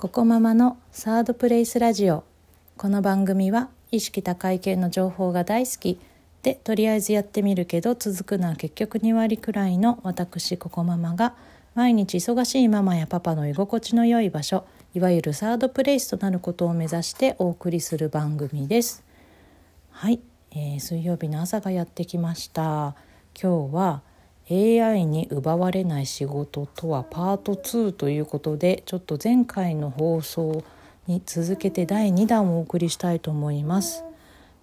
ココママのサードプレイスラジオ。この番組は意識高い系の情報が大好きでとりあえずやってみるけど続くのは結局2割くらいの私ココママが毎日忙しいママやパパの居心地の良い場所いわゆるサードプレイスとなることを目指してお送りする番組です。はい、えー、水曜日の朝がやってきました。今日は AI に奪われない仕事とはパート2ということでちょっと前回の放送に続けて第2弾をお送りしたいと思います。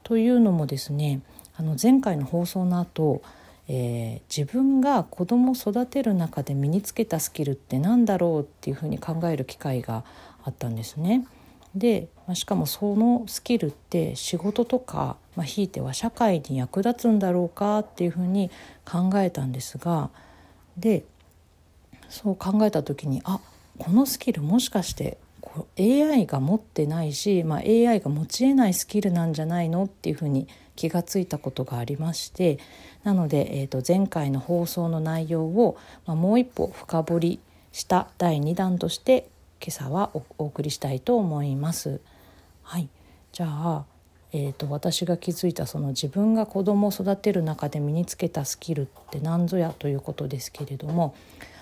というのもですねあの前回の放送の後、えー、自分が子供を育てる中で身につけたスキルって何だろうっていうふうに考える機会があったんですね。で、まあ、しかもそのスキルって仕事とか、まあ、ひいては社会に役立つんだろうかっていうふうに考えたんですがでそう考えた時にあこのスキルもしかして AI が持ってないし、まあ、AI が持ちえないスキルなんじゃないのっていうふうに気がついたことがありましてなので、えー、と前回の放送の内容を、まあ、もう一歩深掘りした第2弾として今朝はお送りしたいと思います。はい、じゃあ、えーと、私が気づいたその自分が子供を育てる中で身につけたスキルって何ぞやということですけれども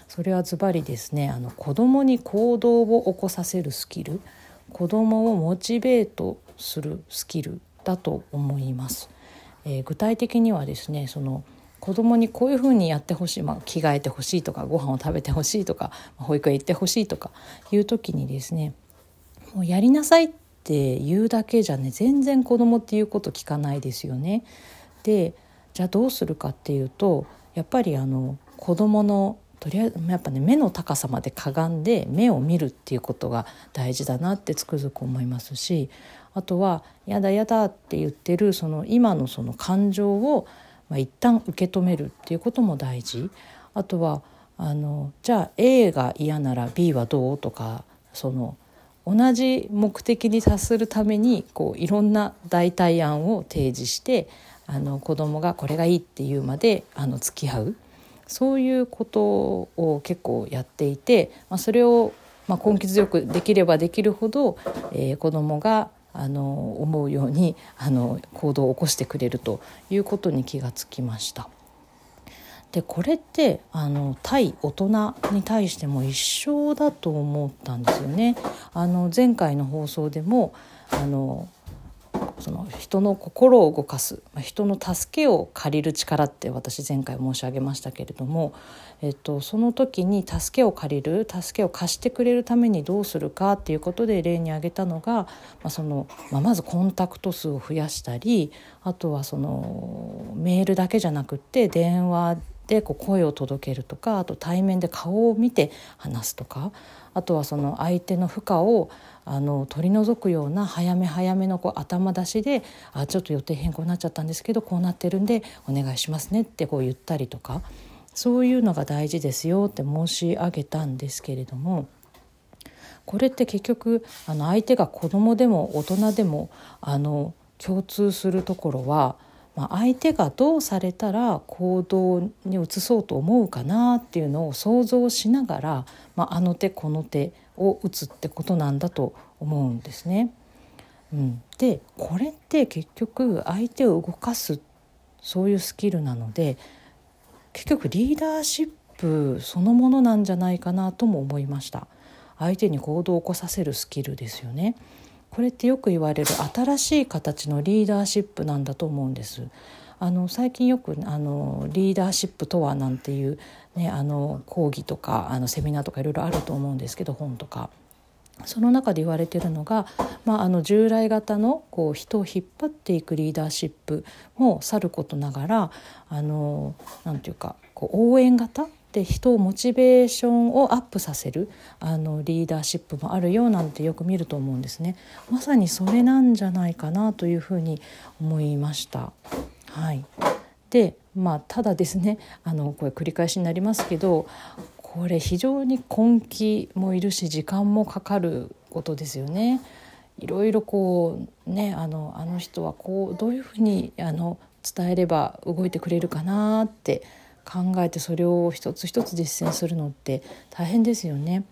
それはズバリですねあの子供に行動を起こさせるスキル子供をモチベートするスキルだと思います。えー、具体的にはですねその子供にこういうふうにやってほしい、まあ、着替えてほしいとかご飯を食べてほしいとか保育園行ってほしいとかいう時にですねもうやりなさいって言うだけじゃね全然子供っていうこと聞かないですよね。でじゃあどうするかっていうとやっぱりあの子供のとりあえずやっぱね目の高さまでかがんで目を見るっていうことが大事だなってつくづく思いますしあとは「やだやだ」って言ってるその今のその感情をまあ、一旦受け止めるっていうことも大事。あとはあのじゃあ A が嫌なら B はどうとかその同じ目的に達するためにこういろんな代替案を提示してあの子供がこれがいいっていうまであの付き合う。そういうことを結構やっていて、まあ、それをまあ根気強くできればできるほど、えー、子供があの思うようにあの行動を起こしてくれるということに気がつきました。でこれってあの対大人に対しても一緒だと思ったんですよね。あの前回の放送でもあのその人の心を動かす人の助けを借りる力って私前回申し上げましたけれども、えっと、その時に助けを借りる助けを貸してくれるためにどうするかっていうことで例に挙げたのが、まあそのまあ、まずコンタクト数を増やしたりあとはそのメールだけじゃなくって電話でこう声を届けるとかあと対面で顔を見て話すとかあとはその相手の負荷をあの取り除くような早め早めのこう頭出しで「あちょっと予定変更になっちゃったんですけどこうなってるんでお願いしますね」ってこう言ったりとかそういうのが大事ですよって申し上げたんですけれども。これって結局あの相手が子供でも大人でもあの共通するところはまあ、相手がどうされたら行動に移そうと思うかなっていうのを想像しながら、まあ、あの手この手を打つってことなんだと思うんですね。うん、でこれって結局相手を動かすそういうスキルなので結局リーダーシップそのものなんじゃないかなとも思いました。相手に行動を起こさせるスキルですよね。これってよく言われる新しい形のリーダーシップなんだと思うんです。あの最近よくあのリーダーシップとはなんていう、ね、あの講義とかあのセミナーとかいろいろあると思うんですけど本とか。その中で言われてるのが、まあ、あの従来型のこう人を引っ張っていくリーダーシップもさることながらあのなんていうかこう応援型で人をモチベーションをアップさせるあのリーダーシップもあるよなんてよく見ると思うんですね。まさにそれなんじゃないかなというふうに思いました。はい、でまあただですねあのこれ繰り返しになりますけどこれ非常に根気もいるし時間もかかることですよね。いろいろこうねあのあの人はこうどういうふうにあの伝えれば動いてくれるかなって考えてそれを一つ一つ実践するのって大変ですよね。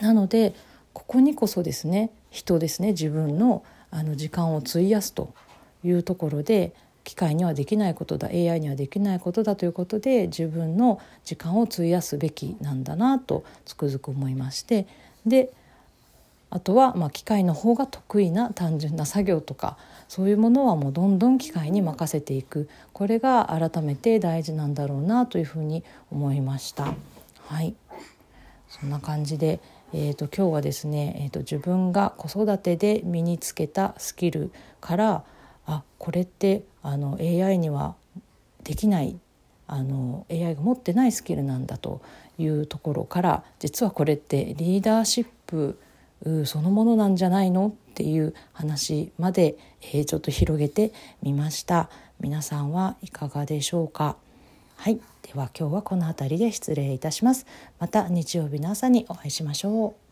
なのでここにこそですね人ですね自分のあの時間を費やすというところで機械にはできないことだ AI にはできないことだということで自分の時間を費やすべきなんだなとつくづく思いましてであとはまあ機械の方が得意な単純な作業とかそういうものはもうどんどん機械に任せていくこれが改めて大事なんだろうなというふうに思いました。はいそんな感じで、えーと、今日はですね、えーと自分が子育てで身につけたスキルからあこれってあの AI にはできないあの AI が持ってないスキルなんだというところから実はこれってリーダーシップそのものなんじゃないの？っていう話まで、えー、ちょっと広げてみました。皆さんはいかがでしょうか？はい。では今日はこの辺りで失礼いたします。また日曜日の朝にお会いしましょう。